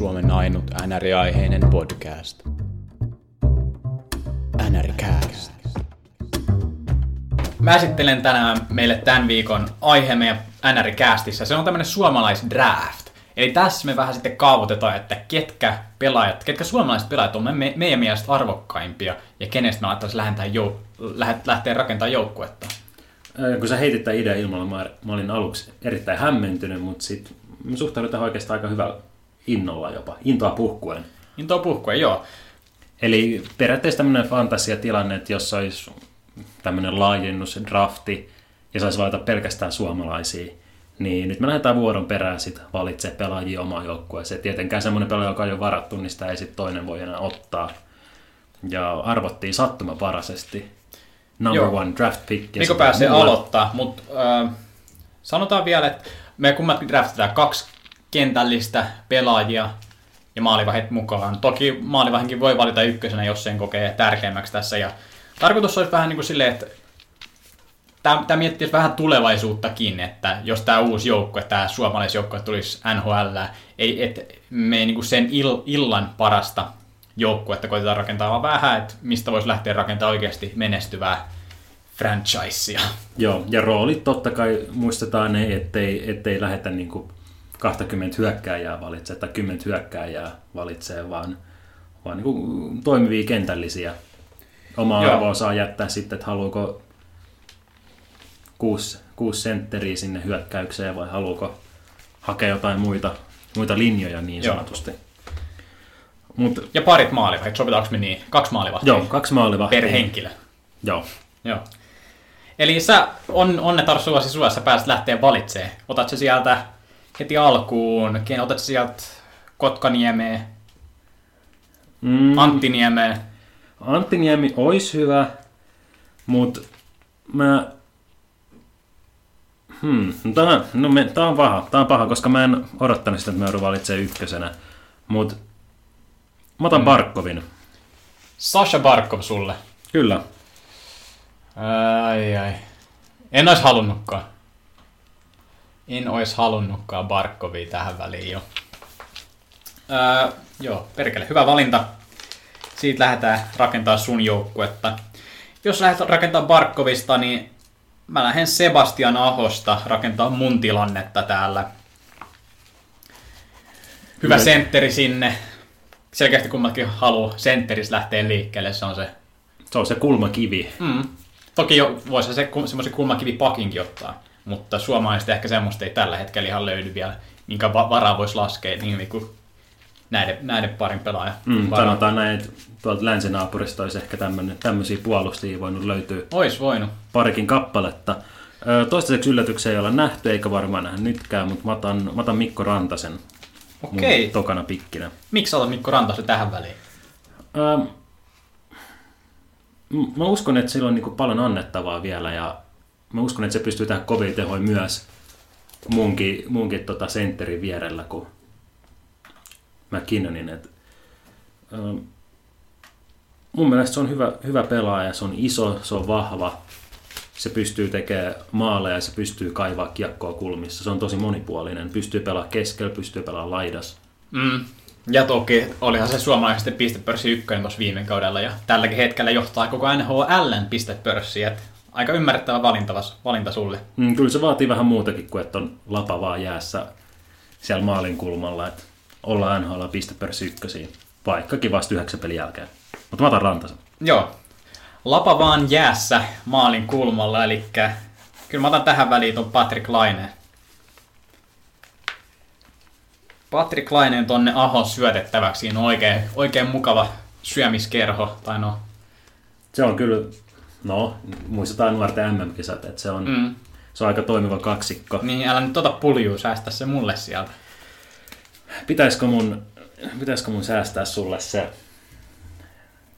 Suomen ainut NR-aiheinen podcast. NRCast. Mä esittelen tänään meille tämän viikon aihe meidän NR-castissa. Se on tämmönen suomalaisdraft. Eli tässä me vähän sitten kaavoitetaan, että ketkä pelaajat, ketkä suomalaiset pelaajat on me, meidän mielestä arvokkaimpia ja kenestä me alettaisiin lähteä, jou, lähteä rakentamaan joukkuetta. Kun sä heitit tämän idean ilmalla, mä, mä olin aluksi erittäin hämmentynyt, mutta sitten me suhtaudutaan oikeastaan aika hyvällä innolla jopa, intoa puhkuen. Intoa puhkuen, joo. Eli periaatteessa tämmöinen fantasiatilanne, että jos olisi tämmöinen laajennus, drafti, ja saisi valita pelkästään suomalaisia, niin nyt me lähdetään vuoron perään sit valitsemaan pelaajia omaan joukkueeseen. Tietenkään semmoinen pelaaja, joka on jo varattu, niin sitä ei sitten toinen voi enää ottaa. Ja arvottiin sattumavaraisesti number Joo. one draft pick. sitä pääsee mulla- aloittaa, mutta äh, sanotaan vielä, että me kummatkin draftetaan kaksi kentällistä pelaajia ja maalivahit mukaan. Toki maalivahinkin voi valita ykkösenä, jos sen kokee tärkeämmäksi tässä. Ja tarkoitus olisi vähän niin kuin silleen, että tämä, miettii vähän tulevaisuuttakin, että jos tämä uusi joukkue, tämä suomalaisjoukkue tulisi NHL, ei, et me ei niin kuin sen ill, illan parasta joukkuetta koitetaan rakentaa, vaan vähän, että mistä voisi lähteä rakentamaan oikeasti menestyvää franchisea. Joo, ja roolit totta kai muistetaan ne, ettei, ettei lähetä niin kuin 20 hyökkääjää valitsee tai 10 hyökkääjää valitsee, vaan, vaan niin kuin toimivia kentällisiä. Oma Joo. arvoa saa jättää sitten, että haluuko kuusi, kuusi sentteriä sinne hyökkäykseen vai haluuko hakea jotain muita, muita linjoja niin Joo. sanotusti. Mut, Ja parit maalivahit, sopitaanko me niin? Kaksi maalivahtia joo, kaksi maalivahtia. per henkilö. Joo. Joo. Eli sä on, onnetar suosi sua, sä pääset lähteä valitsemaan. Otat se sieltä heti alkuun, ken otat sieltä Kotkaniemeä, Mm. Anttiniemeä. Antti Niemi olisi hyvä, mutta mä... Hmm, no tää, no me, tää on paha, tää on paha, koska mä en odottanut sitä, että mä joudun valitsemaan ykkösenä. Mut mä otan mm. Barkovin. Sasha Barkov sulle. Kyllä. Ai ai. En ois halunnutkaan. En ois halunnutkaan Barkovia tähän väliin jo. Öö, joo, perkele, hyvä valinta. Siitä lähdetään rakentaa sun joukkuetta. Jos lähdet rakentaa Barkovista, niin mä lähden Sebastian Ahosta rakentaa mun tilannetta täällä. Hyvä Hyvä. sentteri sinne. Selkeästi kummatkin haluaa sentteris lähteä liikkeelle, se on se Se on se kulmakivi. Mm. Toki jo, voisi se semmoisen kulmakivipakinkin ottaa, mutta suomalaisista ehkä semmoista ei tällä hetkellä ihan löydy vielä, minkä va- varaa voisi laskea niin, niin kuin näiden, näiden parin pelaajan Mm, varaa. sanotaan näin, että tuolta länsinaapurista olisi ehkä tämmöisiä puolustajia voinut löytyä Ois voinut. parikin kappaletta. Toistaiseksi yllätyksiä ei olla nähty, eikä varmaan nähdä nytkään, mutta mä otan, mä otan Mikko Rantasen Okei. mun tokana pikkinä. Miksi otat Mikko Rantasen tähän väliin? Mä uskon, että sillä on niin paljon annettavaa vielä ja mä uskon, että se pystyy tehdä kovia tehoja myös munkin, munkin tota sentterin vierellä kuin McKinnonin. Et, ähm, mun mielestä se on hyvä, hyvä pelaaja, se on iso, se on vahva, se pystyy tekemään maaleja ja se pystyy kaivaa kiekkoa kulmissa. Se on tosi monipuolinen, pystyy pelaamaan keskellä, pystyy pelaamaan laidas. Mm. Ja toki olihan se suomalaisten pistepörssi ykkönen tuossa viime kaudella ja tälläkin hetkellä johtaa koko NHLn pistepörssiä. Aika ymmärrettävä valinta, valinta sulle. Mm, kyllä se vaatii vähän muutakin kuin, että on lapa vaan jäässä siellä maalin kulmalla, että ollaan NHL pistepörssi ykkösiin, vaikkakin vasta yhdeksän pelin jälkeen. Mutta mä otan Rantasen. Joo. Lapa vaan jäässä maalin kulmalla, eli kyllä mä otan tähän väliin ton Patrick Laineen. Patrick Laineen tonne Ahon syötettäväksi, siinä on oikein, oikein mukava syömiskerho, tai no, Se on kyllä, no, muistetaan nuorten MM-kisat, että se on, mm. se on aika toimiva kaksikko. niin älä nyt ota puljuu, säästä se mulle sieltä. Pitäisikö mun, pitäisikö mun säästää sulle se,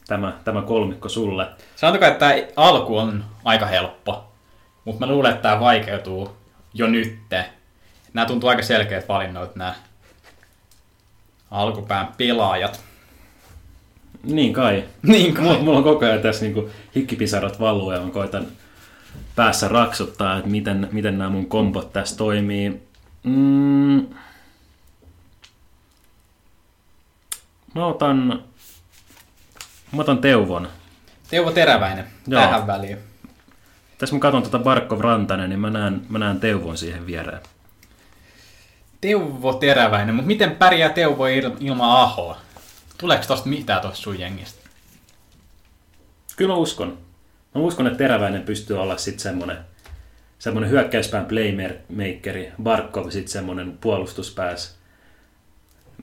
tämä, tämä kolmikko sulle? Sanotaanko, että tämä alku on aika helppo, mutta mä luulen, että tämä vaikeutuu jo nytte. Nämä tuntuu aika selkeät valinnat, nämä alkupään pelaajat. Niin kai. Niin kai. Mulla, mulla on koko ajan tässä niinku hikkipisarat valuu ja mä koitan päässä raksuttaa, että miten, miten nämä mun kombot tässä toimii. Mm. Mä otan, mä otan Teuvon. Teuvo Teräväinen Joo. tähän väliin. Tässä mä katson tuota Barkov Rantanen, niin mä näen, mä näen Teuvon siihen viereen. Teuvo Teräväinen, mutta miten pärjää Teuvo il- ilman Ahoa? Tuleeko tosta mitään tosta sun jengistä? Kyllä mä uskon. Mä uskon, että Teräväinen pystyy olla sitten semmonen, semmonen hyökkäyspään playmakeri, Barkov sitten semmonen puolustuspääs,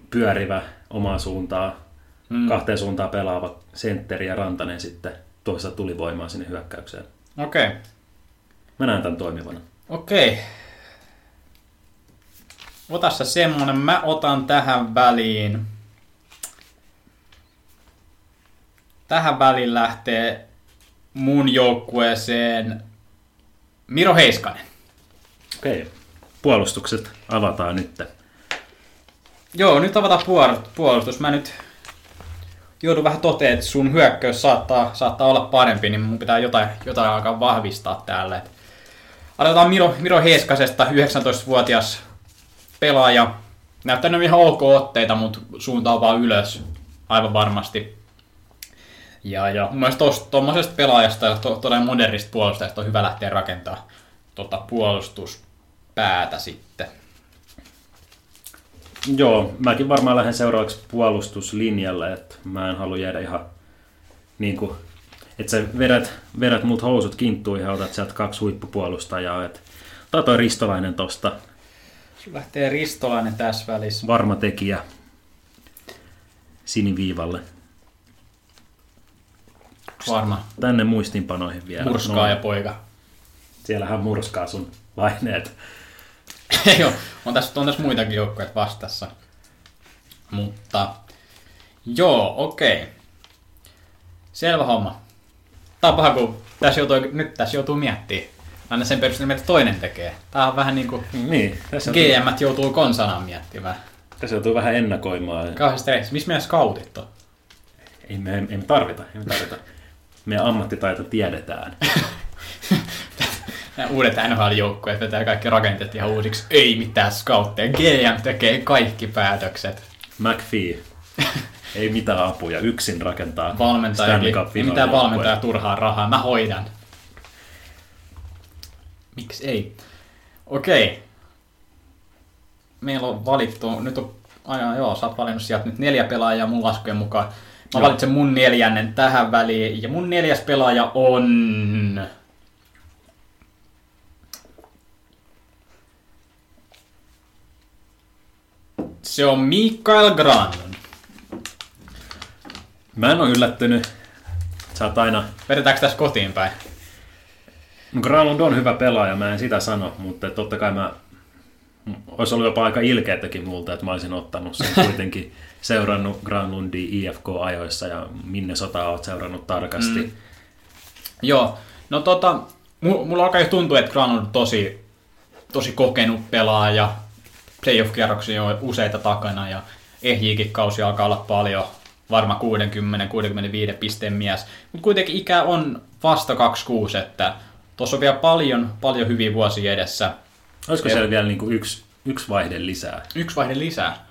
pyörivä omaa suuntaa, mm. kahteen suuntaan pelaava sentteri ja Rantanen sitten toisaalta tulivoimaa sinne hyökkäykseen. Okei. Okay. Mä näen tämän toimivana. Okei. Okay. Ota se semmonen. Mä otan tähän väliin. Tähän väliin lähtee mun joukkueeseen Miro Heiskanen. Okei. Puolustukset avataan nyt. Joo, nyt avataan puol- puolustus. Mä nyt joudun vähän toteen, että sun hyökkäys saattaa, saattaa olla parempi, niin mun pitää jotain, jotain alkaa vahvistaa täällä. Et aloitetaan Miro, Miro Heiskasesta, 19-vuotias pelaaja. Näyttänyt ihan ok otteita, mutta suunta on vaan ylös, aivan varmasti. Ja, ja mun mielestä tuommoisesta pelaajasta ja to, todella modernista puolustajasta on hyvä lähteä rakentamaan tota puolustuspäätä sitten. Joo, mäkin varmaan lähden seuraavaksi puolustuslinjalle, että mä en halua jäädä ihan niin kuin, että sä vedät, vedät mut housut kinttuihin ja otat sieltä kaksi huippupuolustajaa, että tai toi Ristolainen tosta, Sun lähtee Ristolainen tässä välissä. varma tekijä siniviivalle. Varma. Tänne muistinpanoihin vielä. Murskaa ja poika. Siellähän murskaa sun laineet. Joo, on tässä, on tässä muitakin joukkoja vastassa. Mutta joo, okei. Selvä homma. Tää on paha, kun tässä joutuu, nyt tässä joutuu miettimään. Aina sen perusteella, mitä toinen tekee. Tää on vähän niinku Niin, tässä GM joutuu konsanaan miettimään. tässä joutuu vähän ennakoimaan. Kauhean stressi. Missä meidän scoutit on? Ei me, ei me tarvita, ei me tarvita. Meidän ammattitaito tiedetään. Nämä uudet NHL-joukkueet vetää kaikki rakenteet ihan uusiksi. Ei mitään scoutteja. GM tekee kaikki päätökset. McPhee. Ei mitään apuja, yksin rakentaa Valmentaja, Stanley ei mitään valmentaja turhaa rahaa. Mä hoidan. Miksi ei? Okei. Meillä on valittu, nyt on, aina, joo, sä oot valinnut sieltä nyt neljä pelaajaa mun laskujen mukaan. Mä Joo. valitsen mun neljännen tähän väliin, ja mun neljäs pelaaja on... Se on Mikael Granlund. Mä en ole yllättynyt. Sä oot aina... Vedetäänkö tässä kotiin päin? No Granlund on hyvä pelaaja, mä en sitä sano, mutta totta kai mä... Olisi ollut jopa aika ilkeätäkin multa, että mä olisin ottanut sen kuitenkin seurannut Granlundia IFK-ajoissa ja minne sotaa oot seurannut tarkasti. Mm. Joo, no tota, mu- mulla alkaa jo tuntua, että Granlund on tosi, tosi kokenut pelaaja. Playoff-kierroksia on useita takana ja ehjiikin kausi alkaa olla paljon. Varma 60-65 pisteen mies. Mutta kuitenkin ikä on vasta 26, että tuossa on vielä paljon, paljon hyviä vuosia edessä. Olisiko siellä vielä niinku yksi, yksi vaihde lisää? Yksi vaihde lisää.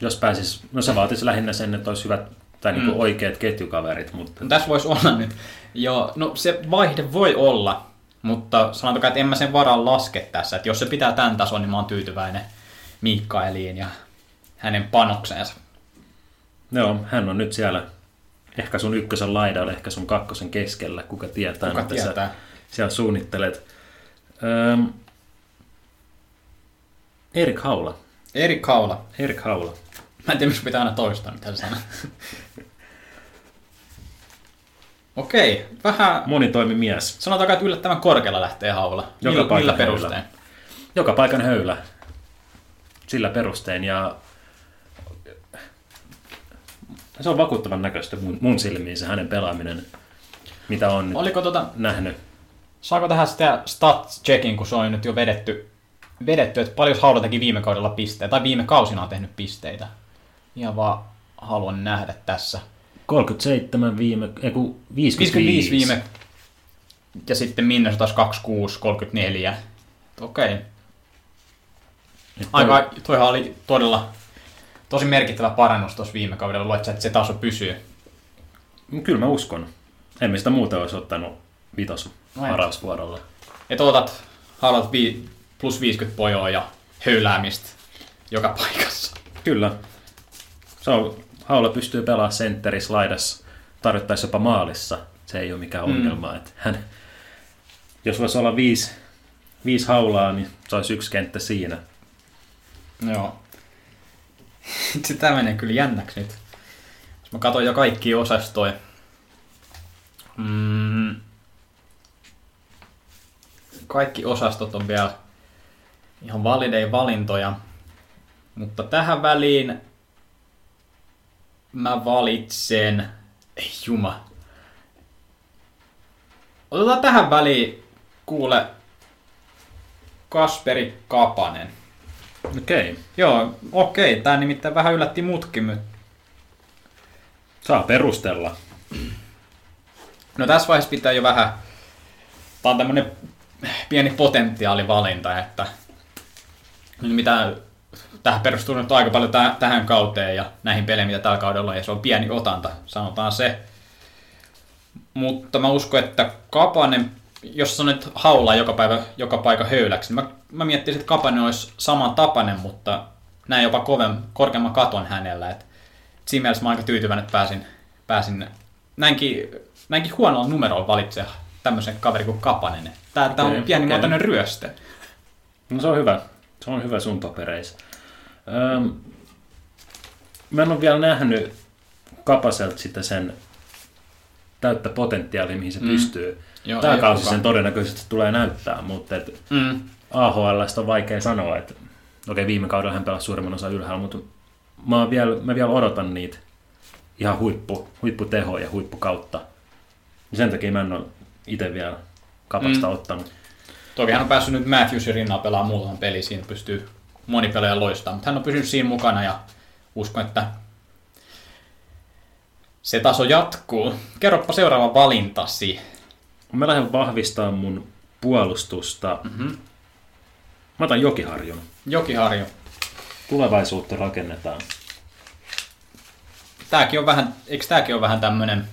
Jos pääsis, no se vaatisi lähinnä sen, että olisi hyvät tai niinku mm. oikeat ketjukaverit, mutta No, tässä voisi olla nyt. Joo, no se vaihde voi olla, mutta sanotaanko, että en mä sen varaan laske tässä. Että jos se pitää tämän tason, niin mä oon tyytyväinen Mikaeliin ja hänen panokseensa. joo, hän on nyt siellä ehkä sun ykkösen laidalla, ehkä sun kakkosen keskellä, kuka tietää, Kuka mitä tietää? sä siellä suunnittelet. Öm, Erik Haula. Erik Kaula. Erik Haula. Mä en tiedä, miksi pitää aina toistaa, mitä sanoo. Okei, vähän... Monitoimimies. Sanotaanko, että yllättävän korkealla lähtee haula. Joka millä, millä paikan perustein? höylä. Joka paikan höylä. Sillä perustein ja se on vakuuttavan näköistä mun, mun silmiin se hänen pelaaminen, mitä on nyt Oliko tota, nähnyt. saako tähän sitä stats checkin, kun se on nyt jo vedetty, vedetty että paljon haula teki viime kaudella pisteitä, tai viime kausina on tehnyt pisteitä. Ihan vaan haluan nähdä tässä. 37 viime, ei kun 55, 55 viime, ja sitten Minnesotas 26, 34. Okei. Että Aika, toihan oli todella, tosi merkittävä parannus tuossa viime kaudella. Luulet sä, että se taso pysyy? Kyllä mä uskon. Emme sitä muuta olisi ottanut vitos No et. varausvuorolla. Että otat, haluat vi- plus 50 pojoa ja höyläämistä joka paikassa. Kyllä. Se on, Haula pystyy pelaamaan sentterissä laidassa, tarvittaessa jopa maalissa. Se ei ole mikään Mm. ongelma. Että hän, jos voisi olla viisi, viisi haulaa, niin se olisi yksi kenttä siinä. Joo. Sitä menee kyllä jännäksi nyt. Jos mä katson jo kaikki osastoja. Mm. Kaikki osastot on vielä ihan valideja valintoja. Mutta tähän väliin mä valitsen... Ei juma. Otetaan tähän väliin, kuule, Kasperi Kapanen. Okei. Okay. Joo, okei. Tämä nimittäin vähän yllätti mutkin. Saa perustella. No tässä vaiheessa pitää jo vähän... Tämä on tämmönen pieni potentiaalivalinta, että mitä tähän perustuu nyt aika paljon täh- tähän kauteen ja näihin peleihin, mitä tällä kaudella on, ja se on pieni otanta, sanotaan se. Mutta mä uskon, että Kapanen, jos on nyt haulaa joka päivä, joka paikka höyläksi, niin mä, mä miettisin, että Kapanen olisi saman tapainen, mutta näin jopa kovem, korkeamman katon hänellä. Et siinä mielessä mä aika tyytyväinen, että pääsin, pääsin näinkin, näinkin huonolla numerolla valitse tämmöisen kaveri kuin Kapanen. Tää, tää on pienimuotoinen okei. ryöstö. No se on hyvä. Se on hyvä sun papereissa. Öm, mä en ole vielä nähnyt Kapaselta sitä sen täyttä potentiaalia, mihin se Mm. pystyy. Joo, Tämä kausi kukaan. sen todennäköisesti tulee näyttää, mutta et Mm. AHLstä on vaikea sanoa, että okei viime kaudella hän pelasi suurimman osa ylhäällä, mutta mä, vielä, mä vielä odotan niitä ihan huippu, huipputehoja ja huippukautta. Ja sen takia mä en ole itse vielä kapasta mm. ottanut. Toki hän on päässyt nyt Matthewsin rinnalla pelaamaan muutaman peli, siinä pystyy moni pelaaja loistamaan, mutta hän on pysynyt siinä mukana ja uskon, että se taso jatkuu. Kerropa seuraava valintasi. Mä lähden vahvistamaan mun puolustusta. Mm-hmm. Mä otan Jokiharjun. Jokiharju. Tulevaisuutta rakennetaan. Tääkin on vähän, eikö tääkin ole vähän tämmönen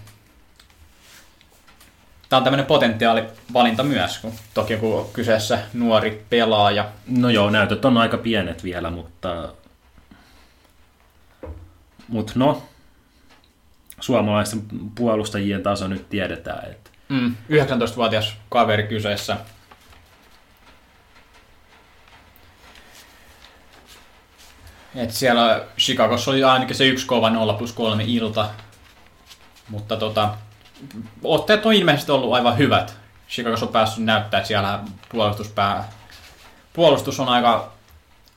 Tää on tämmönen potentiaalivalinta myös, kun toki kun on kyseessä nuori pelaaja. No joo, näytöt on aika pienet vielä, mutta... Mut no, suomalaisten puolustajien taso nyt tiedetään, että Mm, 19-vuotias kaveri kyseessä. Et siellä Chicagossa oli ainakin se yksi kova 0 plus 3 ilta. Mutta tota, otteet on ilmeisesti ollut aivan hyvät. Chicagossa on päässyt näyttää, että siellä puolustuspää, puolustus on aika,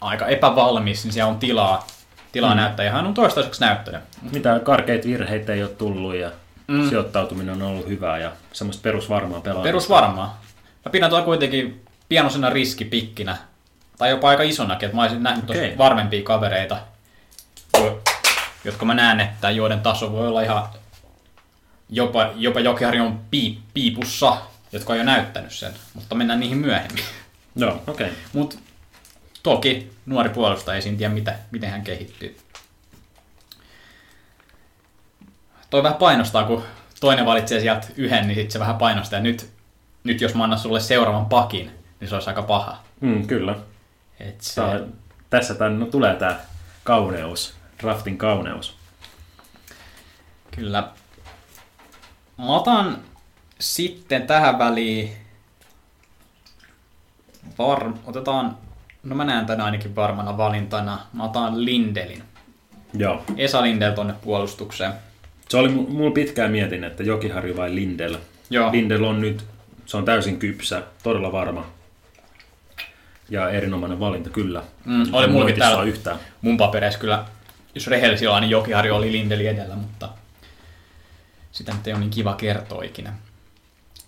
aika epävalmis, niin siellä on tilaa, tilaa mm. Näyttää. Ja hän on toistaiseksi näyttänyt. mitään karkeita virheitä ei ole tullut ja Mm. sijoittautuminen on ollut hyvää ja semmoista perusvarmaa pelaamista. Perusvarmaa. Mä pidän tuota kuitenkin pienoisena riskipikkinä. Tai jopa aika isonakin, että mä olisin nähnyt okay. Varmempia kavereita, jo- jotka mä näen, että joiden taso voi olla ihan jopa, jopa Jokiharjon piip, piipussa, jotka on jo näyttänyt sen, mutta mennään niihin myöhemmin. Joo, okei. Okay. Mutta toki nuori puolustaja ei siinä tiedä, mitä, miten hän kehittyy. Toi vähän painostaa, kun toinen valitsee sieltä yhden, niin sitten se vähän painostaa. Ja nyt, nyt jos mä annan sulle seuraavan pakin, niin se olisi aika paha. Mm, kyllä. Et se, Tää, tässä tän, no, tulee tämä kauneus, draftin kauneus. Kyllä. Mä otan sitten tähän väliin var... otetaan, no mä näen tän ainakin varmana valintana, mä otan Lindelin. Joo. Esa Lindel tonne puolustukseen. Se oli, mu- mulla pitkään mietin, että Jokiharju vai Lindel. Joo. Lindel on nyt, se on täysin kypsä, todella varma. Ja erinomainen valinta, kyllä. Mm, oli mullakin moiti täällä yhtään. mun papereissa kyllä, jos rehellisesti ollaan, niin Jokiharju oli Lindeli edellä, mutta sitä nyt ei ole niin kiva kertoa ikinä.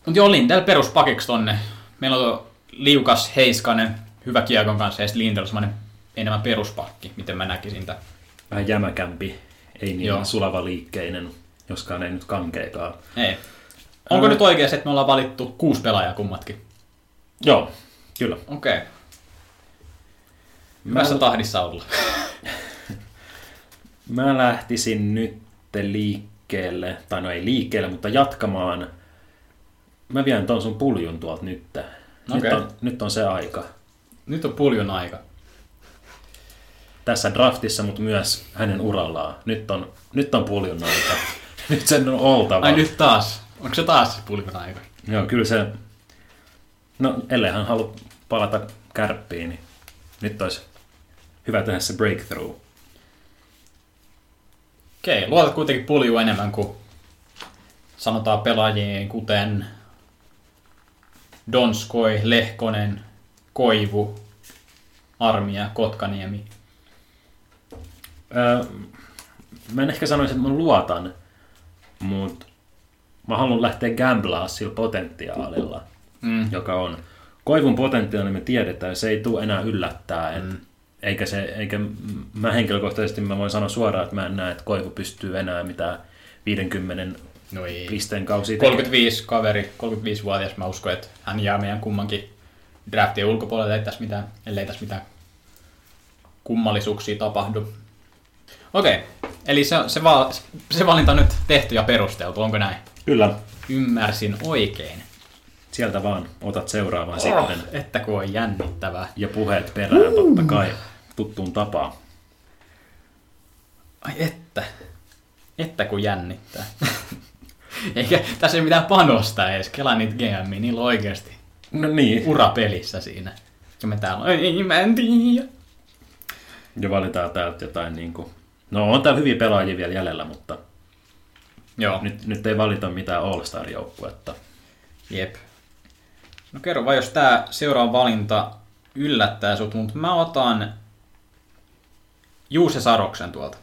Mutta joo, Lindel peruspakiksi tonne. Meillä on tuo liukas Heiskanen, hyvä kiekon kanssa, ja sitten Lindel semmoinen enemmän peruspakki, miten mä näkisin tämän. Vähän jämäkämpi, ei niin Joo. sulava liikkeinen, joskaan ei nyt kankeekaan. Ei. Onko Ää. nyt oikein, että me ollaan valittu kuusi pelaajaa kummatkin? Joo, kyllä. Okei. Okay. Mä- Hyvässä tahdissa olla. Mä lähtisin nyt liikkeelle, tai no ei liikkeelle, mutta jatkamaan. Mä vien ton sun puljun tuolta nyt. Nyt, Okei. on, nyt on se aika. Nyt on puljun aika. Tässä draftissa, mutta myös hänen urallaan. Nyt on, nyt on puljun aika. nyt sen on oltava. Ai nyt taas. Onko se taas puljun aika? Joo, kyllä se... No, ellei hän halua palata kärppiin, niin nyt olisi hyvä tehdä se breakthrough. Okei, luotat kuitenkin pulju enemmän kuin sanotaan pelaajien kuten Donskoi, Lehkonen, Koivu, Armia, Kotkaniemi. Öö, mä en ehkä sanoisi, että mä luotan, mutta mä haluan lähteä gamblaa sillä potentiaalilla, Mm. joka on. Koivun potentiaali me tiedetään, se ei tule enää yllättää. Et, Mm. Eikä, se, eikä mä henkilökohtaisesti mä voin sanoa suoraan, että mä en näe, että Koivu pystyy enää mitään 50 No ei. pisteen kausia tekemään. 35 kaveri, 35-vuotias, mä uskon, että hän jää meidän kummankin draftien ulkopuolelle, ei tässä mitään, ellei tässä mitään kummallisuuksia tapahdu. Okei, eli se, se, val, se valinta on nyt tehty ja perusteltu, onko näin? Kyllä, Ymmärsin oikein. sieltä vaan otat seuraavan Oh, sitten. että kun on jännittävää. Ja puheet perään totta kai tuttuun tapaan. Ai että. Että kun jännittää. Eikä tässä ei mitään panosta edes. Kela niitä GM, niillä on oikeasti No niin, ura pelissä siinä. Ja me täällä on, ei mä en tiedä. ja valitaan täältä jotain niin kuin... No on täällä hyviä pelaajia vielä jäljellä, mutta Joo, nyt, nyt ei valita mitään All-Star-joukkuetta. jep. No kerro vaan, jos tää seuraava valinta yllättää sut, mutta mä otan Juuse Saroksen tuolta.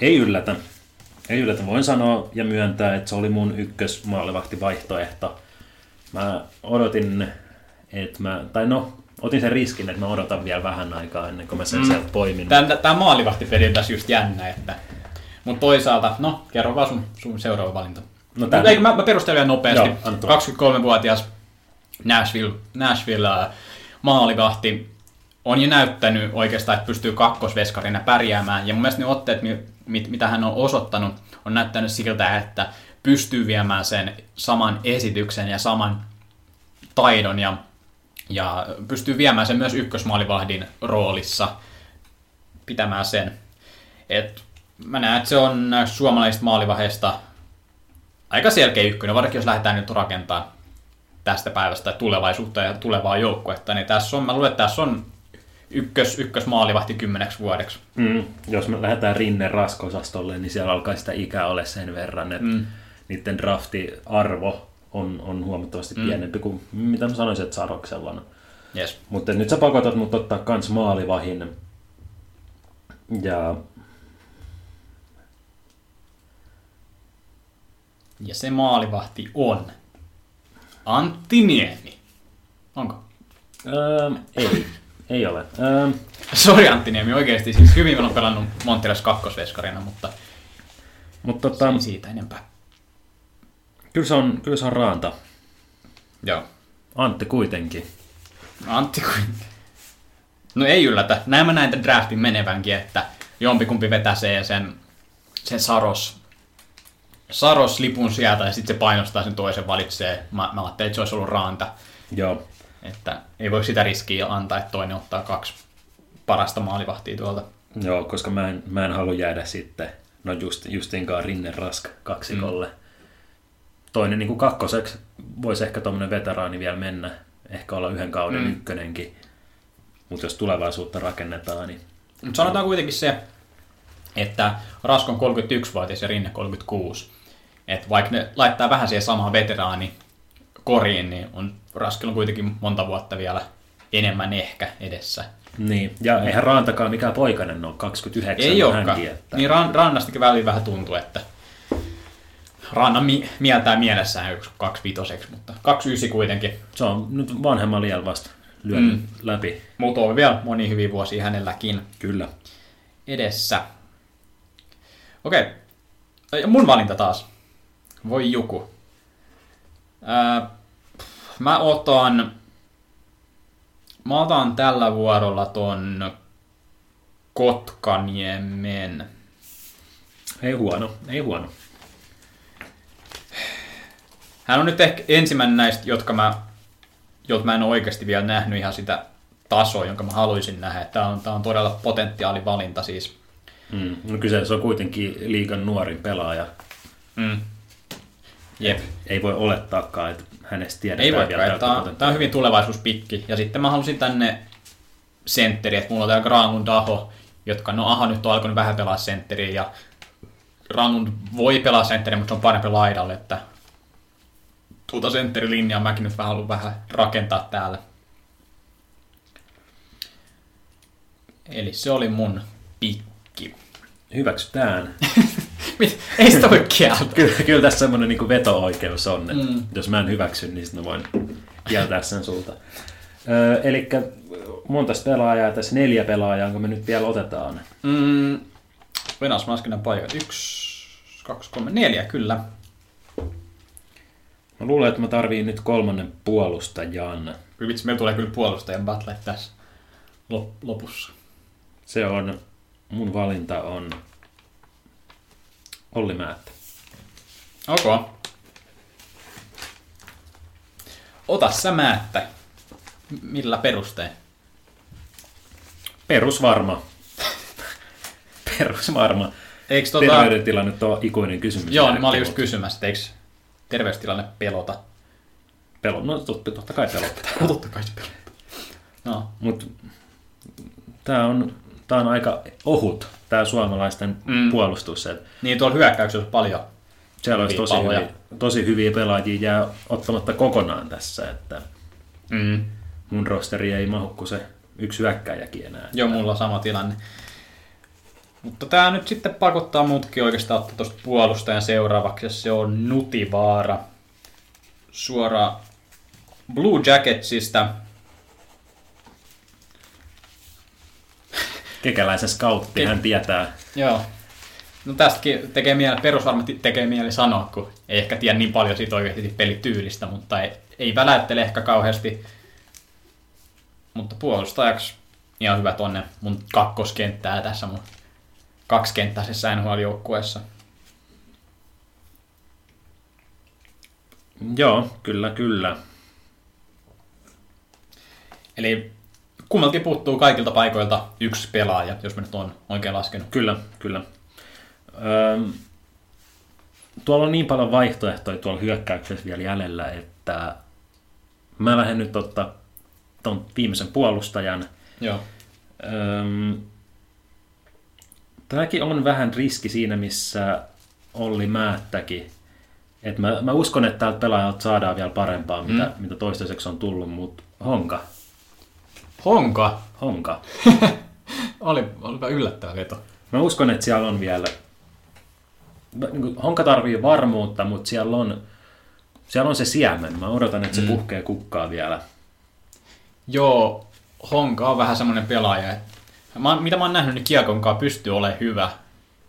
Ei yllätä. Ei yllätä. Voin sanoa ja myöntää, että se oli mun ykkösmaalivahti vaihtoehto. Mä odotin, että mä, tai no, otin sen riskin, että mä odotan vielä vähän aikaa ennen kuin mä sen mm. sieltä poimin. Tää, tää maalivahtipeli on tässä just jännä, että... Mutta toisaalta, no kerro vaan sun, sun seuraava valinta. No, Mutta eikö mä, mä perustelen vielä nopeasti. Joo, anna tulla. 23-vuotias Nashville, Nashville äh, maalivahti on jo näyttänyt oikeastaan, että pystyy kakkosveskarina pärjäämään. Ja mun mielestä ne otteet, mi- mit, mitä hän on osoittanut, on näyttänyt siltä, että pystyy viemään sen saman esityksen ja saman taidon ja, ja pystyy viemään sen myös ykkösmaalivahdin roolissa, pitämään sen. Et mä näen, että se on suomalaisista maalivahdeista aika selkeä ykkönen, varsinkin jos lähdetään nyt rakentaa tästä päivästä tulevaisuutta ja tulevaa joukkuetta, niin tässä on, mä luulen, että tässä on ykkös, ykkös maalivahti kymmeneksi vuodeksi. Mm, jos me lähdetään Rinne raskosastolle, niin siellä alkaa sitä ikää ole sen verran, että mm. niiden draftiarvo on, on huomattavasti mm. pienempi kuin mitä mä sanoisin, että Saroksella on. Yes. Mutta nyt sä pakotat mut ottaa kans maalivahin. Ja Ja se maalivahti on Antti Niemi. Onko? öö, ei, ei ole. Öö, Sori Antti Niemi, oikeasti siis hyvin on pelannut Montilas kakkosveskarina, mutta mutta tota, ei siitä enempää. kyllä, se on, kyllä se on raanta. Joo. Antti kuitenkin. Antti kuin... No ei yllätä. Näin mä näin tämän draftin menevänkin, että jompikumpi vetäsee sen, sen Saros, Saros lipun sieltä ja sitten se painostaa sen toisen valitsee. Mä, mä ajattelin, että se olisi ollut Raanta. Joo. Että ei voi sitä riskiä antaa, että toinen ottaa kaksi parasta maalivahtia tuolta. Joo, koska mä en, mä en halua jäädä sitten, no just, justinkaan Rinne Rask kaksikolle. Mm. Toinen niin kuin kakkoseksi voisi ehkä tuommoinen veteraani vielä mennä, ehkä olla yhden kauden mm. ykkönenkin. Mutta jos tulevaisuutta rakennetaan, niin Mutta sanotaan kuitenkin se, että Rask on 31-vuotias ja Rinne 36. Että vaikka ne laittaa vähän siihen samaan veteraani koriin, niin on Raskilla on kuitenkin monta vuotta vielä enemmän ehkä edessä. Niin, ja eihän Rantakaan mikään poikainen ole, 29 Ei olekaan. Niin ran, rannastakin väliin vähän tuntuu, että Rannan mi- mieltää mielessään yksi kaksi vitoseksi, mutta kaksi ysi kuitenkin. Se on nyt vanhemman liian vasta lyönyt mm. läpi. Mutta on vielä moni hyviä vuosia hänelläkin Kyllä. edessä. Okei. Ja mun valinta taas. Voi joku. Ää, mä otan... Mä otan tällä vuorolla ton Kotkaniemen. Ei huono, ei huono. Hän on nyt ehkä ensimmäinen näistä, jotka mä, jotka mä en ole oikeasti vielä nähnyt ihan sitä tasoa, jonka mä haluaisin nähdä. Tämä on, tämä on todella potentiaalivalinta siis. Mm. No kyseessä on kuitenkin liigan nuorin pelaaja. Mm. Jep. Ei voi olettaakaan, että hänestä tiedetään Ei voi vielä Tämä, tämä on hyvin tulevaisuuspikki. Ja sitten mä halusin tänne sentteri, että mulla on täällä Granlund Aho, jotka, no Aho nyt on alkanut vähän pelaa sentteriä ja Granlund voi pelaa sentteriä, mutta se on parempi laidalle, että tuota sentterilinjaa mäkin nyt vähän haluan vähän rakentaa täällä. Eli se oli mun pikki. Hyväksytään. Mit? Ei sitä voi kieltää. kyllä, kyllä tässä semmoinen niin veto-oikeus on, että Mm. jos mä en hyväksy, niin sitten mä voin kieltää sen sulta. Öö, eli monta pelaajaa, tässä neljä pelaajaa, kun me nyt vielä otetaan. Mm, Venäjäs laskennan paikat. Yksi, kaksi, kolme, neljä, kyllä. Mä luulen, että mä tarviin nyt kolmannen puolustajan. Kyllä vitsi, meillä tulee kyllä puolustajan battle tässä lop- lopussa. Se on, mun valinta on Olli Määttä. Ok. Ota sä määttä. Millä perustein? Perusvarma. Perusvarma. Eikö tota... Terveydentila nyt ikuinen kysymys. Joo, niin mä olin just kysymässä, että eikö terveystilanne pelota? Pelo, no totta, totta kai pelottaa. No totta kai se pelottaa. No, Mutta tämä on, tää on aika ohut, tämä suomalaisten Mm. puolustus. Et niin tuolla hyökkäyksessä on paljon. siellä olisi tosi Palloja. hyviä, tosi hyviä pelaajia jää ottamatta kokonaan tässä. Että Mm. mun rosteri ei mahu kuin se yksi hyökkäjäkin enää. Joo, mulla on sama tilanne. Mutta tämä nyt sitten pakottaa muutkin oikeastaan ottaa tuosta puolustajan seuraavaksi, ja se on Nutivaara. Suora Blue Jacketsista. Kekäläisen scoutti, Ke- hän tietää. Joo. No tästäkin tekee mieli, perusvarmasti tekee mieli sanoa, kun ei ehkä tiedä niin paljon siitä oikeasti pelityylistä, mutta ei, ei väläyttele ehkä kauheasti. Mutta puolustajaksi ihan hyvä tonne mun kakkoskenttää tässä mun kaksikenttäisessä NHL-joukkueessa. Joo, kyllä, kyllä. Eli kummaltakin puuttuu kaikilta paikoilta yksi pelaaja, jos mä nyt on oikein laskenut. Kyllä, kyllä. Öö, tuolla on niin paljon vaihtoehtoja tuolla hyökkäyksessä vielä jäljellä, että mä lähden nyt ottaa ton viimeisen puolustajan. Joo. Öö, tämäkin on vähän riski siinä, missä Olli Määttäkin. Et mä, mä uskon, että täältä pelaajalta saadaan vielä parempaa, mm. mitä, mitä toistaiseksi on tullut, mutta Honka, Honka. Honka. Oli, olipa yllättävä veto. Mä uskon, että siellä on vielä... niin kuin Honka tarvii varmuutta, mutta siellä on, siellä on se siemen. Mä odotan, että se Mm. puhkee kukkaa vielä. Joo, Honka on vähän semmoinen pelaaja, että mä, mitä mä oon nähnyt, niin Kiekonkaan pystyy olemaan hyvä.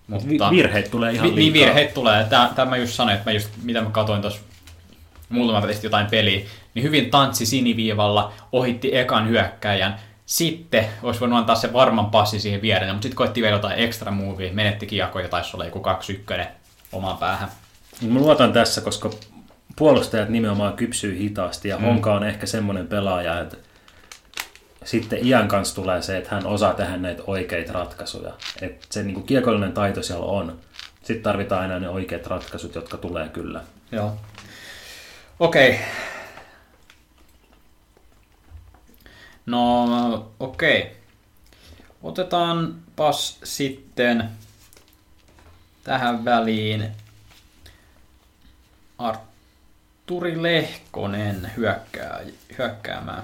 Mutta Vi- virheet tulee ihan vi, niin liikaa. virheet tulee. Tämä, tämä mä just sanoin, että mä just, mitä mä katsoin tuossa muutama testi jotain peliä, niin hyvin tanssi siniviivalla, ohitti ekan hyökkäjän. Sitten olisi voinut antaa se varman passi siihen viereen, mutta sitten koettiin vielä jotain extra movie, menetti kiekko ja taisi olla joku 2-1 omaan päähän. Mä luotan tässä, koska puolustajat nimenomaan kypsyy hitaasti ja Mm. Honka on ehkä semmoinen pelaaja, että sitten iän kanssa tulee se, että hän osaa tehdä näitä oikeita ratkaisuja. Että se niin kuin kiekollinen taito siellä on. Sitten tarvitaan aina ne oikeat ratkaisut, jotka tulee kyllä. Joo. Okei. Okay. No, okei. Okay. Otetaanpas sitten tähän väliin Arturi Lehkonen hyökkää, hyökkäämään.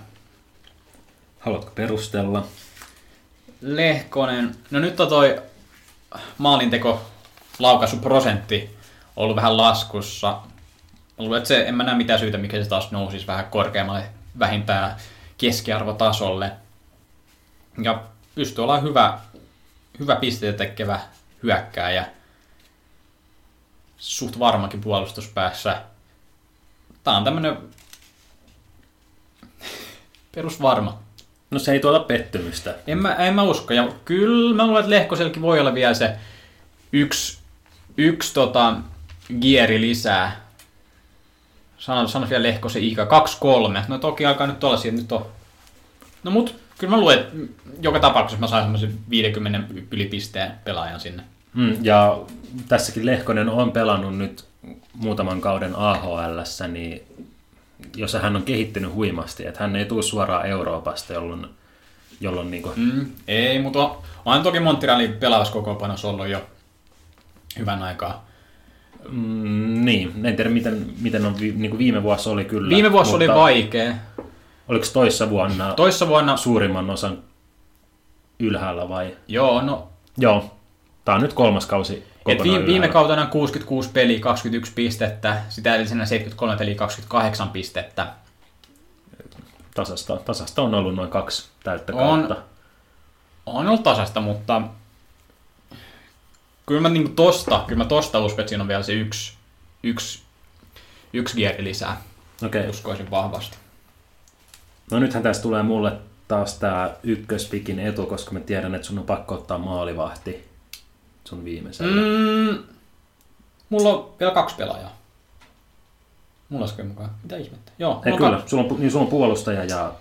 Haluatko perustella? Lehkonen, no nyt on toi maalinteko laukaisuprosentti ollut vähän laskussa. Mä luulen, että se, en mä näe mitään syytä, mikä se taas nousisi vähän korkeammalle vähintään keskiarvotasolle. Ja pystyy olla hyvä, hyvä pisteitä tekevä hyökkääjä. Suht varmakin puolustuspäässä. Tää on tämmönen perusvarma. No se ei tuota pettymystä. En mä, en mä usko. Ja kyllä mä luulen, että Lehkoselkin voi olla vielä se yksi yksi tota, gieri lisää. Sano, sano vielä Lehkosen ikä, 2-3. No toki alkaa nyt olla siitä, nyt on... No mut, kyllä mä luulen, että joka tapauksessa mä sain semmoisen 50 ylipisteen pelaajan sinne. Mm, ja tässäkin Lehkonen on pelannut nyt muutaman kauden AHL, niin jos hän on kehittynyt huimasti, että hän ei tule suoraan Euroopasta, jolloin, jolloin niin kuin, Mm, ei, mutta on, on toki Montrealin pelauskokoonpanossa ollut jo hyvän aikaa. Mm, niin, en tiedä miten, miten on, vi- niin kuin viime vuosi oli kyllä. Viime vuosi oli vaikea. Oliko toissa vuonna Toissa vuonna, suurimman osan ylhäällä vai? joo, no, Joo, tämä on nyt kolmas kausi et kokonaan viime, kautena 66 peliä, 21 pistettä, sitä edellisenä 73 peliä, 28 pistettä. tasasta, tasasta on ollut noin kaksi täyttä On. kautta. On ollut tasasta, mutta kyllä mä niinku tosta, kyllä mä tosta uskon, että siinä on vielä se yksi, yksi, yksi gieri lisää. Okei. Okay. Uskoisin vahvasti. No nythän tässä tulee mulle taas tämä ykköspikin etu, koska mä tiedän, että sun on pakko ottaa maalivahti sun viimeisellä. Mm. Mulla on vielä kaksi pelaajaa. Mulla lasken mukaan. Mitä ihmettä? Joo, Ei on kyllä, sulla on, niin sulla on puolustaja ja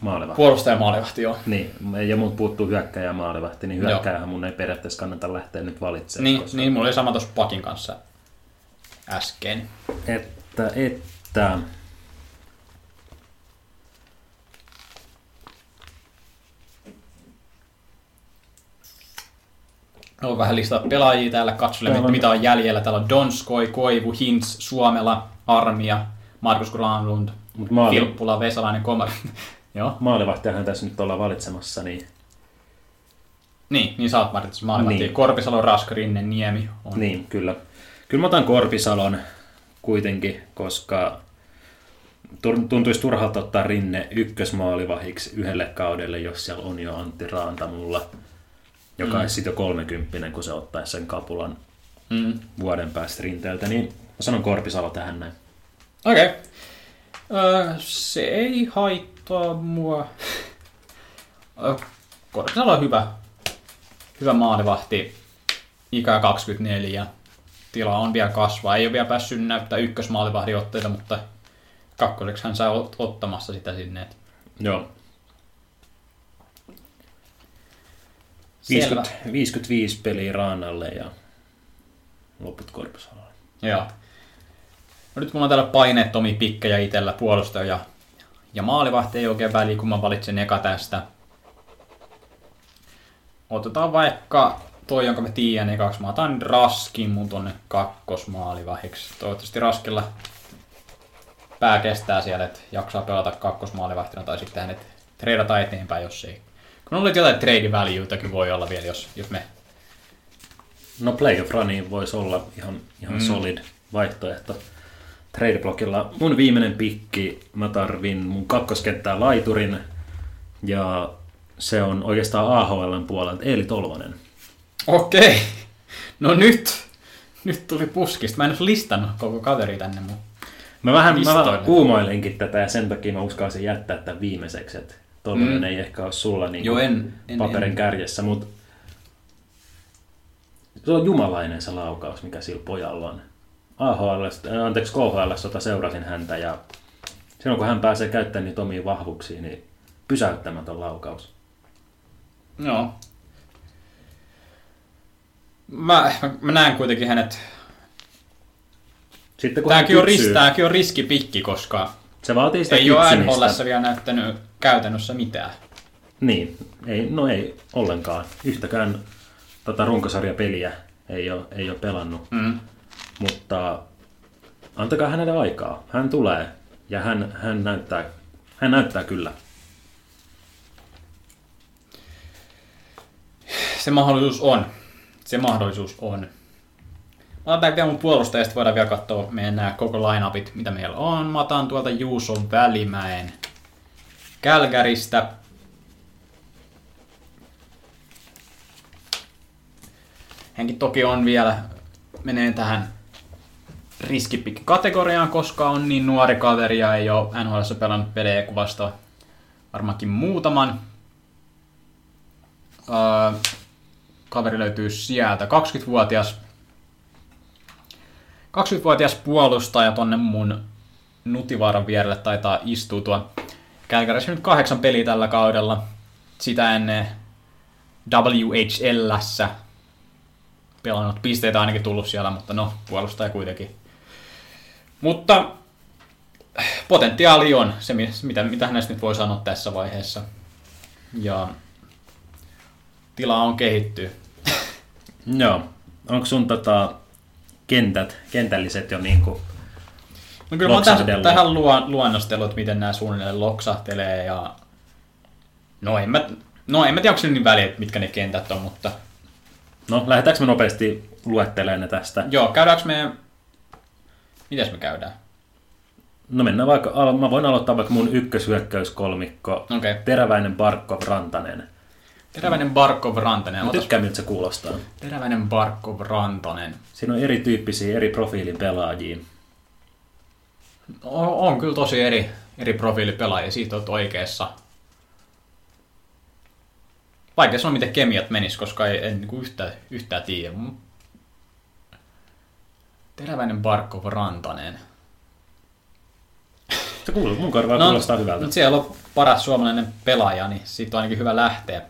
maalivahti. Puolustaja ja maalivahti, joo. Niin, ja mun puuttuu hyökkäjä ja maalivahti, niin hyökkäjähän mun ei periaatteessa kannata lähteä nyt valitsemaan. Niin, koska- niin, mulla oli sama tuossa Pakin kanssa äsken. Että, että... Haluan vähän listata pelaajia täällä, Täällä on- mitä on jäljellä. Täällä on Donskoi, Koivu, Hintz, Suomela, Armia, Markus Granlund, maali, Filppula, Vesalainen, Komari. Joo, maalivahtiahan tässä nyt ollaan valitsemassa, niin, niin, niin sä oot Martins maalivahti. Niin. Niin. Korpisalo, Rask, Rinne, Niemi on. niin kyllä. Kyllä mä otan Korpisalon kuitenkin, koska tuntuisi turhalta ottaa Rinne ykkösmaalivahiksi yhdelle kaudelle, jos siellä on jo Antti Raantamulla, joka mm. olisi sitten jo 30, kun se ottaisi sen kapulan Mm. vuoden päästä rinteeltä, niin mä sanon Korpisalo tähän näin. Okei. Okay. Öö, se ei haittaa mua. Öö, Korpisalo on hyvä. Hyvä maalivahti. Ikä 24. Tila on vielä kasvaa. Ei ole vielä päässyt näyttää ykkösmaalivahdinotteita, mutta kakkoseksi hän saa ot- ottamassa sitä sinne. Joo. Selvä. 50, 55 peliä Raanalle ja loput Korpisalolle. Joo. No nyt mulla on täällä paineettomia pikkejä itellä puolustaja ja, ja maalivahti ei oikein väliä, kun mä valitsen eka tästä. Otetaan vaikka toi, jonka mä tiedän ekaksi. Mä otan Raskin mun tonne kakkosmaalivahiksi. Toivottavasti Raskilla pää kestää siellä, että jaksaa pelata kakkosmaalivahtina tai sitten hänet treidata eteenpäin, jos ei. Kun on jotain trade valueitakin voi olla vielä, jos, jos me No playoff runiin voisi olla ihan, ihan mm. solid vaihtoehto. Tradeblockilla mun viimeinen pikki, mä tarvin mun kakkoskenttää laiturin ja se on oikeastaan AHLn puolelta Eeli Tolvanen. Okei. No nyt. Nyt tuli puskista. Mä en olisi listannut koko kaveri tänne mun. Mä vähän, mä uumoilenkin tätä ja sen takia mä uskalsin jättää tämän viimeiseksi, että Tolvanen Mm. ei ehkä ole sulla niin Joo, en- en- paperin en. kärjessä, mutta se on jumalainen se laukaus, mikä sillä pojalla on. AHL, anteeksi KHL, seurasin häntä ja silloin kun hän pääsee käyttämään niitä omia vahvuuksia, niin pysäyttämätön laukaus. Joo. Mä, mä, mä näen kuitenkin hänet. Sitten kun Tääkin hän on, kypsyy, tääkin on riskipikki, koska se vaatii sitä ei ole kypsymistä. NHL vielä näyttänyt käytännössä mitään. Niin, ei, no ei ollenkaan. Yhtäkään tota runkosarjapeliä ei ole, ei ole pelannut. Mm. Mutta antakaa hänelle aikaa. Hän tulee ja hän, hän, näyttää, hän näyttää kyllä. Se mahdollisuus on. Se mahdollisuus on. Mä otan vielä mun puolustajasta, voidaan vielä katsoa meidän nämä koko lineupit, mitä meillä on. Mä otan tuolta Juuso Välimäen Kälkäristä. Hänkin toki on vielä, menee tähän riskipikki-kategoriaan, koska on niin nuori kaveri ja ei ole NHL pelannut pelejä kuin vasta varmaankin muutaman. Öö, kaveri löytyy sieltä, 20-vuotias 20-vuotias puolustaja tonne mun Nutivaaran vierelle taitaa istuutua. Kälkärissä nyt kahdeksan peliä tällä kaudella. Sitä ennen WHLssä pelannut pisteitä ainakin tullut siellä, mutta no, puolustaja kuitenkin. Mutta potentiaali on se, mitä, mitä hänestä nyt voi sanoa tässä vaiheessa. Ja tilaa on kehittyä. Joo. Onko sun tota, kentät, kentälliset jo niinku No kyllä mä tähän, tähän luon, luonnostellut, miten nämä suunnilleen loksahtelee ja... No en mä, no en mä tiedä, onko se niin väliä, mitkä ne kentät on, mutta... No, lähdetäänkö me nopeasti luettelemaan ne tästä? Joo, käydäänkö me... Mites me käydään? No mennään vaikka, al- mä voin aloittaa vaikka mun ykköshyökkäyskolmikko. Okay. Teräväinen Barkov Rantanen. Teräväinen Barkov Rantanen. Mä tykkään, miltä se kuulostaa. teräväinen Barkov Rantanen. Siinä on erityyppisiä, eri profiilin pelaajia. On, on kyllä tosi eri, eri profiilipelaajia, siitä olet oikeassa. Vaikea sanoa, miten kemiat menis, koska ei, en niin yhtään, yhtään tiedä. Teräväinen Barkov Rantanen. Se kuuluu, mun korvaan no, kuulostaa hyvältä. Mutta siellä on paras suomalainen pelaaja, niin siitä on ainakin hyvä lähteä.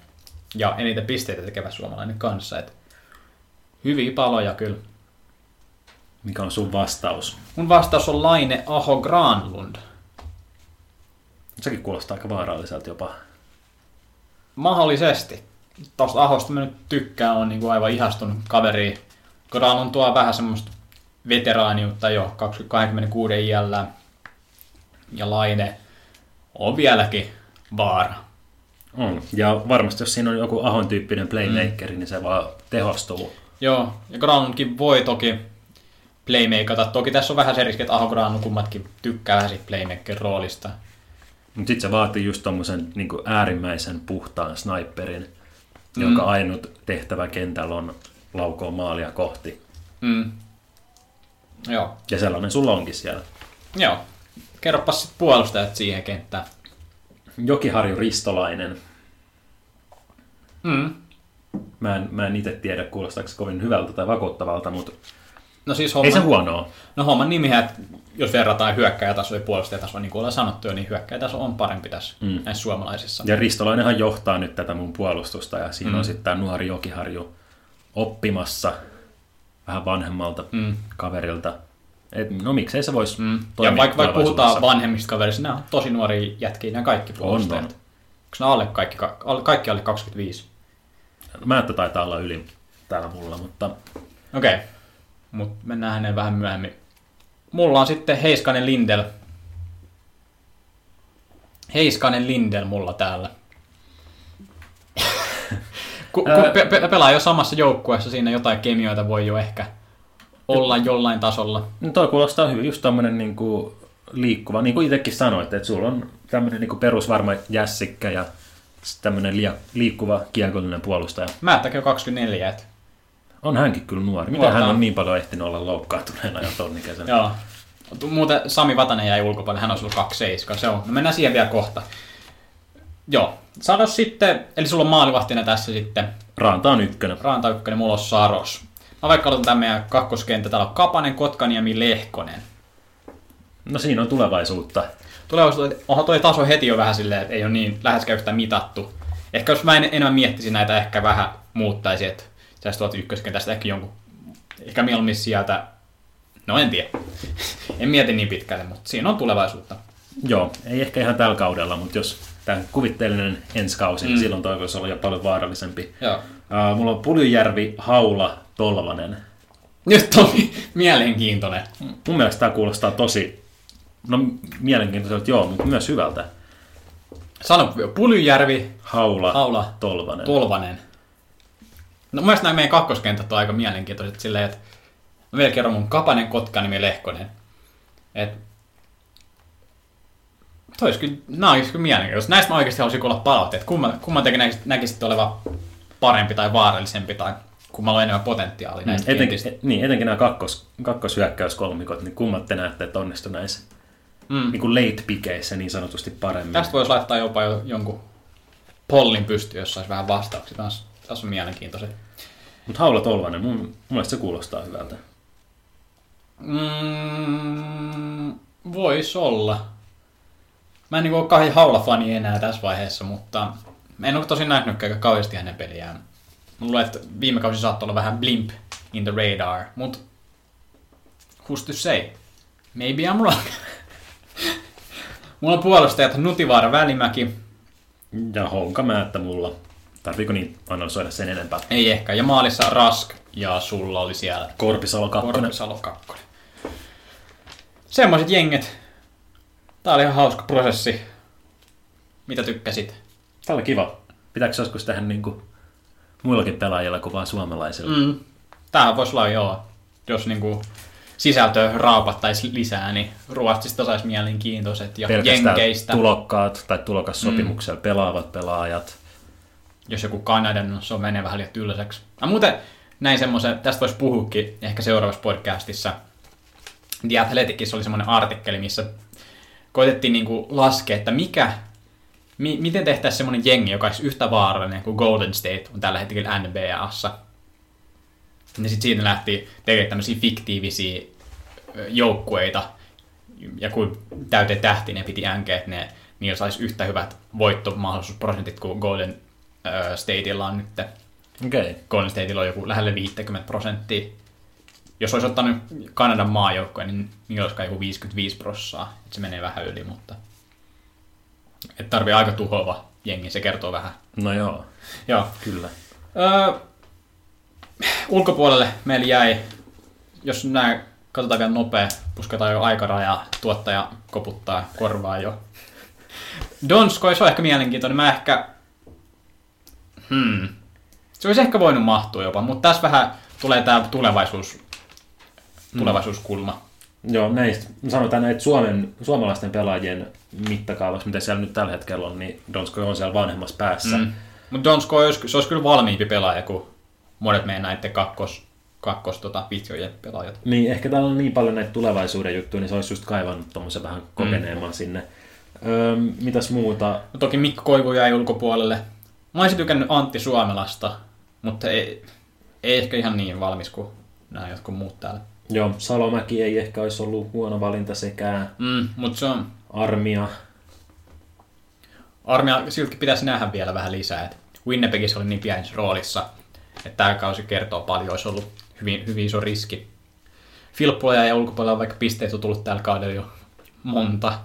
Ja eniten pisteitä tekevä suomalainen kanssa. Et hyviä paloja kyllä. Mikä on sun vastaus? Mun vastaus on Laine Aho Granlund. Sekin kuulostaa aika vaaralliselta jopa. Mahdollisesti. Tuosta Ahosta mä nyt tykkään, on niinku aivan ihastunut kaveri. Granlund tuo vähän semmoista veteraaniutta jo 26 iällä. Ja Laine on vieläkin vaara. On. Ja varmasti jos siinä on joku Ahon tyyppinen playmakeri, mm. niin se vaan tehostuu. Joo, ja Granlundkin voi toki playmakeata. Toki tässä on vähän se riski, että Aho Granlund kummatkin tykkää vähän siitä playmaker roolista. Mutta sitten se vaatii just tommosen niin äärimmäisen puhtaan sniperin, mm. jonka ainut tehtävä kentällä on laukoa maalia kohti. Mm. Joo. Ja sellainen sulla onkin siellä. Joo. Kerropas sitten puolustajat siihen kenttään. Jokiharju Ristolainen. Mm. Mä en, mä en itse tiedä, kuulostaako se kovin hyvältä tai vakuuttavalta, mutta No siis ei homman, se huonoa. no homman nimihän, että jos verrataan hyökkäjätasoa ja puolustajatasoa, niin kuin ollaan sanottu jo, niin hyökkäjätaso on parempi tässä mm. näissä suomalaisissa. Ja Ristolainenhan johtaa nyt tätä mun puolustusta ja siinä mm. on sitten tämä nuori Jokiharju oppimassa vähän vanhemmalta mm. kaverilta. Et, no miksei se voisi mm. Ja vaikka, vaikka puhutaan vanhemmista kaverista, nämä on tosi nuoria jätkiä, nämä kaikki puolustajat. On, on. Onko ne alle kaikki, alle, kaikki alle 25? Määttä taitaa olla yli täällä mulla, mutta Okei, okay. mutta mennään häneen vähän myöhemmin. Mulla on sitten Heiskanen Lindel. Heiskanen Lindel mulla täällä. Kun, kun pe- pe- pelaa jo samassa joukkueessa, siinä jotain kemioita voi jo ehkä olla jollain tasolla. no toi kuulostaa hyvin, just tämmönen niinku liikkuva, niin kuin itsekin sanoit, että sulla on tämmönen niinku perusvarma jässikkä ja tämmönen lia- liikkuva kiekollinen puolustaja. Määttäkö 24, et On hänkin kyllä nuori. Miten Luotaan. hän on niin paljon ehtinyt olla loukkaantuneena jo ton ikäisenä? Joo. Muuten Sami Vatanen jäi ulkopuolelle, hän on ollut 27, se on. No mennään siihen vielä kohta. Joo. Sano sitten, eli sulla on maalivahtina tässä sitten Ranta on ykkönen. Ranta ykkönen, mulla on Saros. Mä vaikka aloitan tämän meidän kakkoskenttä, täällä on Kapanen, Kotkaniemi, Lehkonen. No siinä on tulevaisuutta. Tulevaisuudessa onhan toi taso heti jo vähän silleen, että ei ole niin läheskään yhtään mitattu. Ehkä jos mä en, enemmän miettisin näitä, ehkä vähän muuttaisi, että tästä tuolta ykköskentästä ehkä jonkun, ehkä mieluummin sieltä, no en tiedä. en mieti niin pitkälle, mutta siinä on tulevaisuutta. Joo, ei ehkä ihan tällä kaudella, mutta jos tämä kuvitteellinen ensi kausi, niin Mm. silloin toi voisi olla jo paljon vaarallisempi. Joo. Uh, mulla on Puljujärvi, Haula, Tolvanen. Nyt on mielenkiintoinen. Mun mielestä tämä kuulostaa tosi, no mielenkiintoiselta joo, mutta myös hyvältä. Sano Pulyjärvi, Haula, Haula, Tolvanen. Tolvanen. No mun mielestä nämä meidän kakkoskentät on aika mielenkiintoiset silleen, että mä vielä kerron mun Kapanen, Kotkanimi, Lehkonen. Et Toi olisi kyllä, nämä olisi kyllä mielenkiintoista. Näistä mä oikeasti haluaisin kuulla palautteet. Kumman, kumman tekin näkisit, näkisit oleva parempi tai vaarallisempi tai kummalla on enemmän potentiaalia näistä etenkin, kentistä. e- niin, etenkin nämä kakkos, kakkoshyökkäyskolmikot, niin kummat te näette, että onnistu näissä Mm. niin kuin late pikeissä niin sanotusti paremmin. Tästä voisi laittaa jopa jo, jonkun pollin pystyyn, jos saisi vähän vastauksia. Taas, taas on mielenkiintoiset. Mutta Haula Tolvanen, mun, mun mielestä se kuulostaa hyvältä. Mm, Vois olla. Mä en niinku ole kauhean haulafani enää tässä vaiheessa, mutta en ole tosi nähnytkään kauheasti hänen peliään. Mä luulen, että viime kausi saattoi olla vähän blimp in the radar, mut who's to say? Maybe I'm wrong. Mulla on puolustajat Nutivaara Välimäki, Ja honka määttä mulla. Tarviiko niin analysoida sen enempää? ei ehkä, ja maalissa Rask, ja sulla oli siellä Korpisalo 2. Korpisalo 2. Semmoiset jenget. Tää oli ihan hauska prosessi. Mitä tykkäsit? Tämä oli kiva. Pitääkö joskus tehdä niinku muillakin pelaajilla kuin vaan suomalaisilla? Mm. Tämähän voisi olla joo. Jos niinku sisältöä raapattaisi lisää, niin Ruotsista saisi mielenkiintoiset ja Pelkästään Jenkeistä. tulokkaat tai tulokassopimuksella mm. pelaavat pelaajat. jos joku Kanadan, no se on menee vähän liian tylsäksi. Mä muuten näin semmoisen, tästä voisi puhukin ehkä seuraavassa podcastissa. The Athleticissa oli semmoinen artikkeli, missä koitettiin niinku laskea, että mikä, mi, miten tehtäisiin semmoinen jengi, joka olisi yhtä vaarallinen kuin Golden State on tällä hetkellä NBAssa. Ja sitten siitä lähti tekemään tämmöisiä fiktiivisiä joukkueita, ja kun täyteen tähti ne piti änkeä, että ne, niillä saisi yhtä hyvät voittomahdollisuusprosentit kuin Golden Stateilla on nyt. Okei. Okay. Golden Stateilla on joku lähelle 50 prosenttia. Jos olisi ottanut Kanadan maajoukkoja, niin niillä olisi kai joku 55 prossaa. Et se menee vähän yli, mutta... Et tarvii aika tuhoava jengi, se kertoo vähän. No joo, Joo. kyllä. Öö, ulkopuolelle meillä jäi, jos nämä katsotaan vielä nopea, pusketaan jo aikaraja, tuottaja koputtaa korvaa jo. Donskoi, se on ehkä mielenkiintoinen. Mä ehkä... Hmm. Se olisi ehkä voinut mahtua jopa, mutta tässä vähän tulee tämä tulevaisuus, tulevaisuuskulma. Joo, näistä, sanotaan näitä Suomen, suomalaisten pelaajien mittakaavassa, mitä siellä nyt tällä hetkellä on, niin Donskoi on siellä vanhemmassa päässä. Mm. Mm. Mutta Donskoi olisi, se olisi kyllä valmiimpi pelaaja kuin monet meidän näiden kakkos, kakkos tota, vitjojen pelaajat. Niin, ehkä täällä on niin paljon näitä tulevaisuuden juttuja, niin se olisi just kaivannut tuommoisen vähän kokeneemman mm. sinne. Öö, mitäs muuta? No toki Mikko Koivu jäi ulkopuolelle. Mä olisin tykännyt Antti Suomelasta, mutta ei, ei ehkä ihan niin valmis kuin nämä jotkut muut täällä. Joo, Salomäki ei ehkä olisi ollut huono valinta sekään. Mm, mutta se on... Armia. Armia silti pitäisi nähdä vielä vähän lisää. Et Winnipegissä oli niin pienessä roolissa, että tämä kausi kertoo paljon, olisi ollut hyvin, hyvin iso riski. Filppula ja ulkopuolella, vaikka pisteet on tullut tällä kaudella jo monta.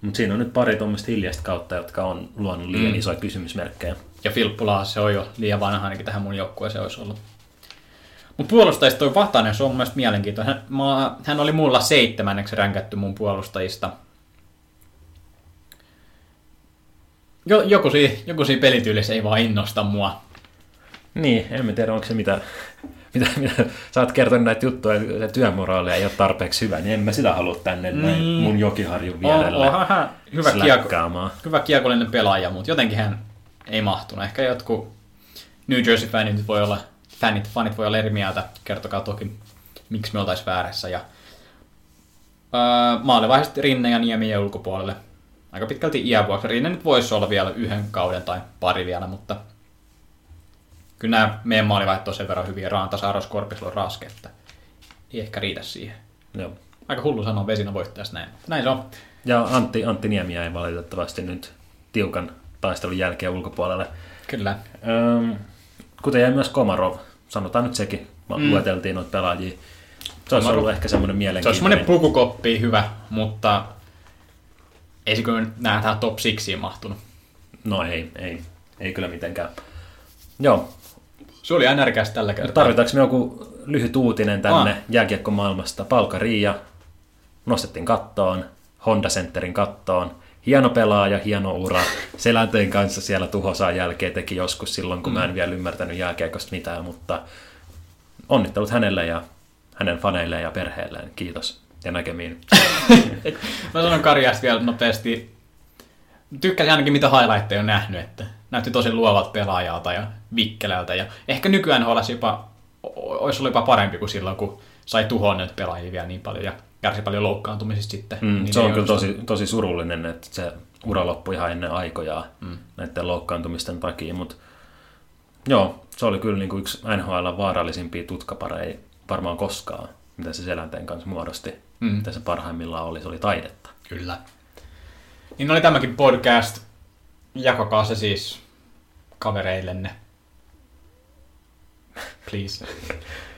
Mutta siinä on nyt pari tuommoista hiljaista kautta, jotka on luonut liian mm. isoja kysymysmerkkejä. Ja Filppula se on jo liian vanha ainakin tähän mun joukkueeseen olisi ollut. Mutta puolustajista toi Vahtanen, se on mun mielestä mielenkiintoinen. Hän, mä, hän oli mulla seitsemänneksi ränkätty mun puolustajista. Jo, joku, siinä, joku siinä pelityylissä ei vaan innosta mua. Niin, en mä tiedä, onko se mitä, mitä, mitä sä oot kertonut näitä juttuja, että työmoraali ei ole tarpeeksi hyvä, niin en mä sitä halua tänne mm. näin mun jokiharjun On, vierelle onhan hän hyvä, släkkaamaan. hyvä kiekollinen pelaaja, mutta jotenkin hän ei mahtunut. Ehkä jotkut New Jersey-fanit voi olla, fanit, fanit voi olla eri mieltä. Kertokaa toki, miksi me oltaisiin väärässä. Ja, öö, maalivaiheessa Rinne ja Niemi ulkopuolelle. Aika pitkälti iän vuoksi. Rinne nyt voisi olla vielä yhden kauden tai pari vielä, mutta kyllä nämä meidän maalivaiheet on sen verran hyviä. Raanta, Saaros, Korpislo, Raske, että ei ehkä riitä siihen. Joo. Aika hullu sanoa Vesina voittajasta näin. Näin se on. Ja Antti, Antti Niemi ei valitettavasti nyt tiukan taistelun jälkeen ulkopuolelle. Kyllä. Öm, kuten jäi myös Komarov, sanotaan nyt sekin, mm. Lueteltiin noita pelaajia. Se olisi ollut ehkä semmoinen Se olisi mielenkiintoinen. semmoinen pukukoppi hyvä, mutta ei se kyllä nää tähän top 6 mahtunut. No ei, ei, ei kyllä mitenkään. Joo, Se oli NRKS tällä kertaa. tarvitaanko me joku lyhyt uutinen tänne Ah. jääkiekkomaailmasta? Palka Riia nostettiin kattoon, Honda Centerin kattoon. Hieno pelaaja, hieno ura. Selänteen kanssa siellä tuhosaan jälkeen teki joskus silloin, kun mä en vielä ymmärtänyt jääkiekosta mitään, mutta onnittelut hänelle ja hänen faneilleen ja perheelleen. Kiitos ja näkemiin. Mä sanon Karjasta vielä nopeasti. Tykkäsin ainakin mitä highlightteja on nähnyt, että näytti tosi luovalta pelaajalta ja vikkelältä. Ja ehkä nykyään olisi jopa, olisi ollut jopa parempi kuin silloin, kun sai tuhonneet pelaajia vielä niin paljon ja kärsi paljon loukkaantumisista sitten. Mm, niiden se on kyllä tosi, tosi surullinen, että se ura loppui ihan ennen aikojaan mm. näiden loukkaantumisten takia, mutta joo, se oli kyllä niin kuin yksi NHL vaarallisimpia tutkapareja varmaan koskaan. mitä se selänteen kanssa muodosti. Mm. Mitä se parhaimmillaan oli, se oli taidetta. Kyllä. Niin oli tämäkin podcast. Jakakaa se siis kavereillenne. Please.